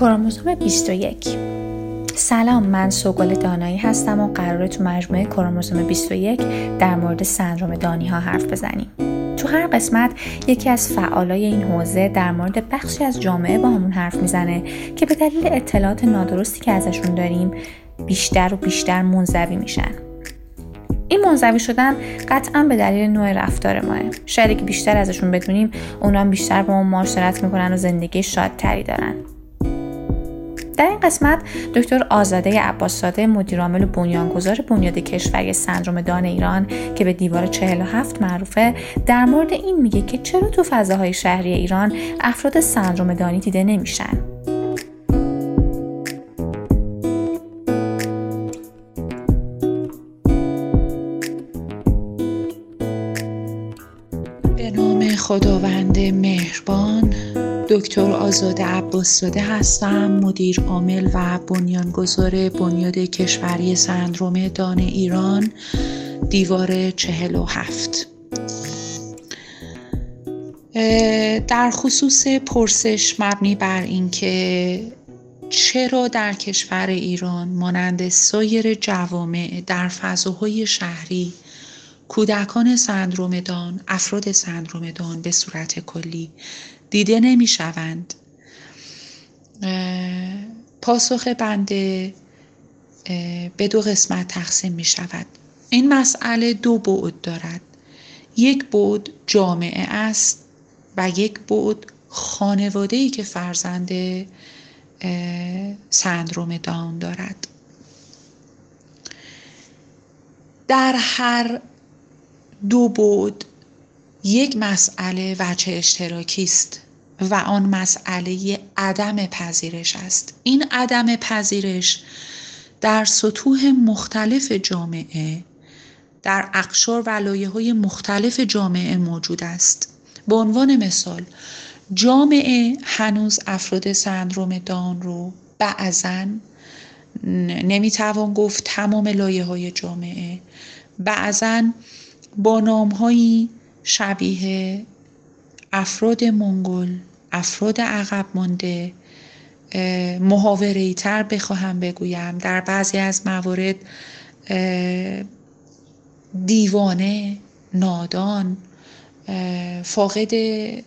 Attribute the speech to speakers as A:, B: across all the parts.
A: کروموزوم 21 سلام من سوگل دانایی هستم و قراره تو مجموعه کروموزوم 21 در مورد سندروم دانی ها حرف بزنیم. تو هر قسمت یکی از فعالای این حوزه در مورد بخشی از جامعه با همون حرف می‌زنه که به دلیل اطلاعات نادرستی که ازشون داریم بیشتر و بیشتر منزوی میشن. این منزوی شدن قطعا به دلیل نوع رفتار ماه. شاید که بیشتر ازشون بدونیم اونا بیشتر با ما معاشرت می‌کنن و زندگی شادتری دارن. در این قسمت دکتر آزاده عباسزاده مدیرعامل و بنیانگذار بنیاد کشوری سندروم دان ایران که به دیوار 47 معروفه در مورد این میگه که چرا تو فضاهای شهری ایران افراد سندروم دانی دیده نمیشن.
B: به نام خداوند مهربان دکتر آزاده عباسزاده هستم مدیر عامل و بنیانگذار بنیاد کشوری سندروم دان ایران دیوار چهل و هفت. در خصوص پرسش مبنی بر اینکه چرا در کشور ایران مانند سایر جوامع در فضاهای شهری کودکان سندروم دان افراد سندروم دان به صورت کلی دیده نمی شوند پاسخ بنده به دو قسمت تقسیم می شود این مسئله دو بعد دارد. یک بعد جامعه است و یک بعد خانواده ای که فرزند سندروم دان دارد. در هر دو بود یک مسئله وجه اشتراکی است و آن مسئله عدم پذیرش است. این عدم پذیرش در سطوح مختلف جامعه در اقشار و لایه های مختلف جامعه موجود است. به عنوان مثال جامعه هنوز افراد سندروم دان رو بعضا نمی‌توان گفت تمام لایه های جامعه. بعضا با نامهایی شبیه افراد منگل افراد عقب مانده محاوره تر بخواهم بگویم. در بعضی از موارد دیوانه نادان فاقد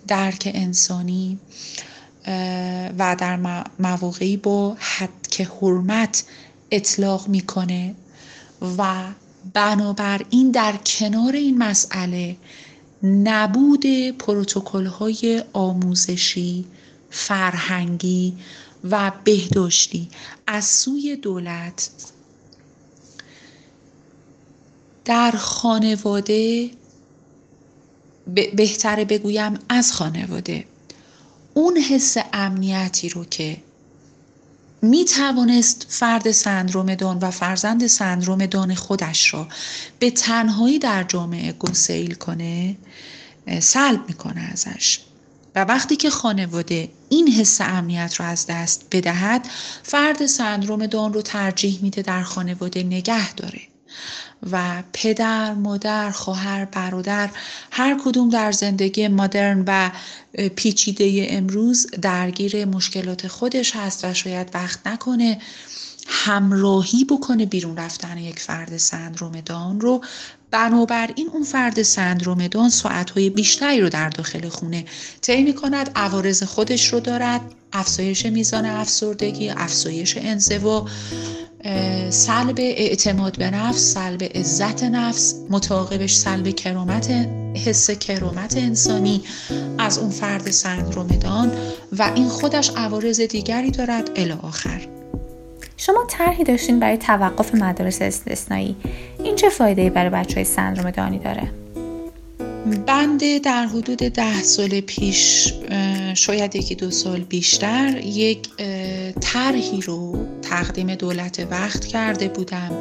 B: درک انسانی و در مواقعی با حد که حرمت اطلاق می‌کنه. و بنابراین در کنار این مسئله نبود پروتکل های آموزشی فرهنگی و بهداشتی از سوی دولت. در خانواده بهتره بگویم از خانواده اون حس امنیتی رو که می توانست فرد سندروم دان و فرزند سندروم دان خودش را به تنهایی در جامعه گسیل کنه سلب می‌کنه ازش. و وقتی که خانواده این حس امنیت رو از دست بدهد فرد سندروم دان رو ترجیح میده در خانواده نگه داره. و پدر، مادر، خواهر، برادر هر کدوم در زندگی مدرن و پیچیده امروز درگیر مشکلات خودش هست و شاید وقت نکنه. همراهی بکنه بیرون رفتن یک فرد سندروم دان رو. بنابراین اون فرد سندروم دان ساعتهای بیشتری رو در داخل خونه طی کند عوارض خودش رو دارد افزایش میزان افسردگی افزایش انزوا سلب اعتماد به نفس سلب عزت نفس متعاقبش سلب کرامت حس کرامت انسانی از اون فرد سندروم دان و این خودش عوارض دیگری دارد الی آخر.
A: شما طرحی داشتین برای توقف مدارس استثنایی. این چه فایده برای بچه های سندروم دانی داره؟
B: بنده در حدود ده سال پیش شاید یکی دو سال بیشتر یک طرحی رو تقدیم دولت وقت کرده بودم.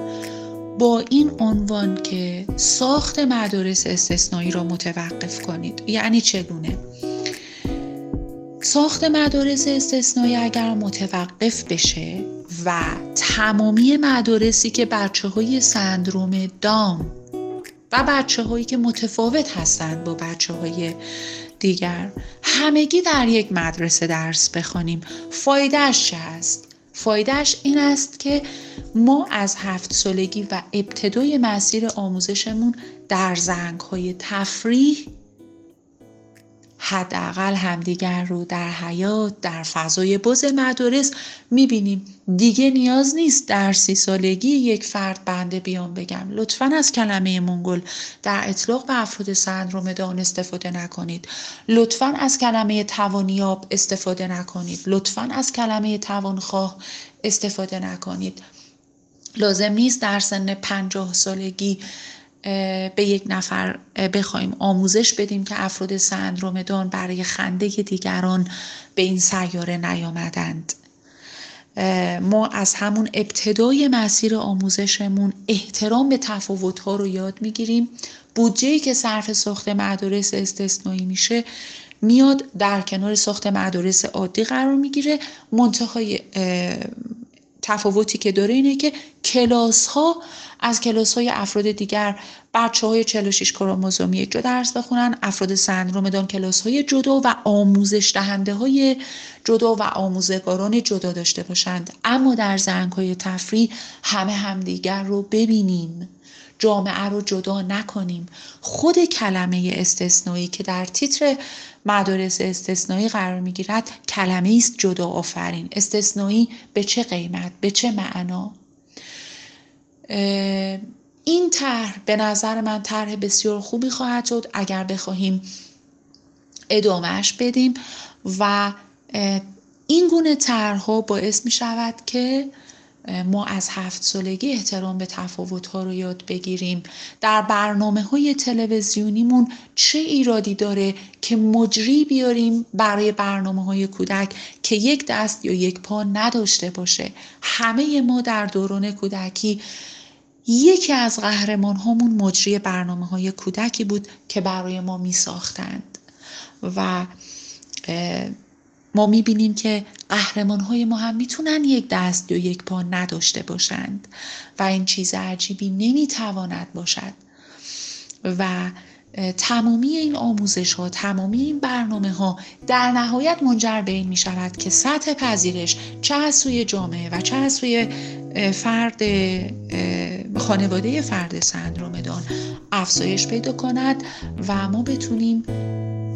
B: با این عنوان که ساخت مدارس استثنایی را متوقف کنید. یعنی چگونه؟ ساخت مدارس استثنایی اگر متوقف بشه و تمامی مدارسی که بچه های سندروم دام و بچه هایی که متفاوت هستند با بچه های دیگر همگی در یک مدرسه درس بخوانیم فایدهش چه است؟ فایدهش این است که ما از هفت سالگی و ابتدای مسیر آموزشمون در زنگ های تفریح حداقل همدیگر رو در حیات در فضای بز مدارس می‌بینیم. دیگه نیاز نیست در سی سالگی یک فرد بنده بیام بگم. لطفا از کلمه منگل در اطلاق به افراد سندروم استفاده نکنید. لطفا از کلمه توانیاب استفاده نکنید. لطفا از کلمه توانخواه استفاده نکنید. لازم نیست در سن پنجاه سالگی به یک نفر بخوایم آموزش بدیم که افراد سندروم دان برای خنده دیگران به این سیاره نیامدند. ما از همون ابتدای مسیر آموزشمون احترام به تفاوت‌ها رو یاد می‌گیریم. بودجه‌ای که صرف ساخت مدارس استثنایی میشه میاد در کنار ساخت مدارس عادی قرار می‌گیره. منتهای تفاوتی که داره اینه که کلاس ها از کلاس های افراد دیگر بچه های 46 کروموزومی جا درس بخونن افراد سندروم دان کلاس های جدا و آموزش دهنده های جدا و آموزگاران جدا داشته باشند. اما در زنگ های تفریح همه همدیگر رو ببینیم. جامعه رو جدا نکنیم. خود کلمه استثنایی که در تیتر مدارس استثنایی قرار می‌گیرد کلمه است جدا آفرین. استثنایی به چه قیمت؟ به چه معنا؟ این طرح به نظر من طرح بسیار خوبی خواهد شد اگر بخواهیم ادامهش بدیم و این گونه طرحها باعث می شود که ما از هفت سالگی احترام به تفاوت ها رو یاد بگیریم. در برنامه های تلویزیونیمون چه ایرادی داره که مجری بیاریم برای برنامه های کودک که یک دست یا یک پا نداشته باشه؟ همه ما در دوران کودکی یکی از قهرمان هامون مجری برنامه های کودکی بود که برای ما می ساختند و ما می‌بینیم که قهرمان های ما هم می‌تونن یک دست یا یک پا نداشته باشند و این چیز عجیبی نمی‌تواند باشد. و تمامی این آموزش ها تمامی این برنامه ها در نهایت منجر به این می شود که سطح پذیرش چه از سوی جامعه و چه از سوی فرد خانواده فرد سندروم دان افزایش پیدا کند و ما بتونیم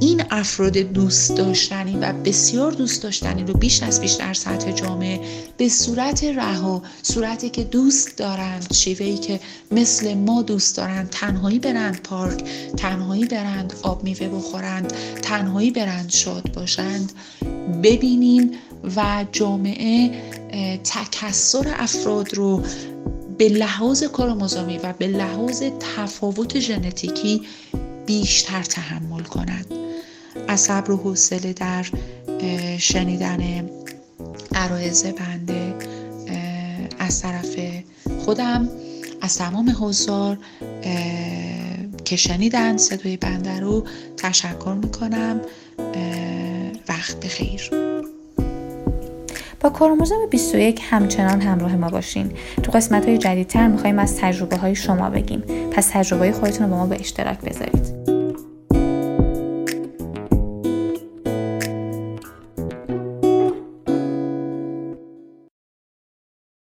B: این افراد دوست داشتنی و بسیار دوست داشتنی رو بیش از بیش در سطح جامعه به صورت رها صورتی که دوست دارند شیوهی که مثل ما دوست دارند تنهایی برند پارک تنهایی برند آب میوه بخورند تنهایی برند شاد باشند ببینیم و جامعه تکسر افراد رو به لحاظ کروموزومی و به لحاظ تفاوت ژنتیکی بیشتر تحمل کند. از صبر و حوصله در شنیدن عرایز بنده از طرف خودم از تمام حضار که شنیدن صدای بنده رو تشکر می‌کنم. وقت بخیر.
A: با کروموزوم 21 همچنان همراه ما باشین. تو قسمت های جدیدتر می‌خوایم از تجربه های شما بگیم. پس تجربه خودتون رو با ما به اشتراک بذارید.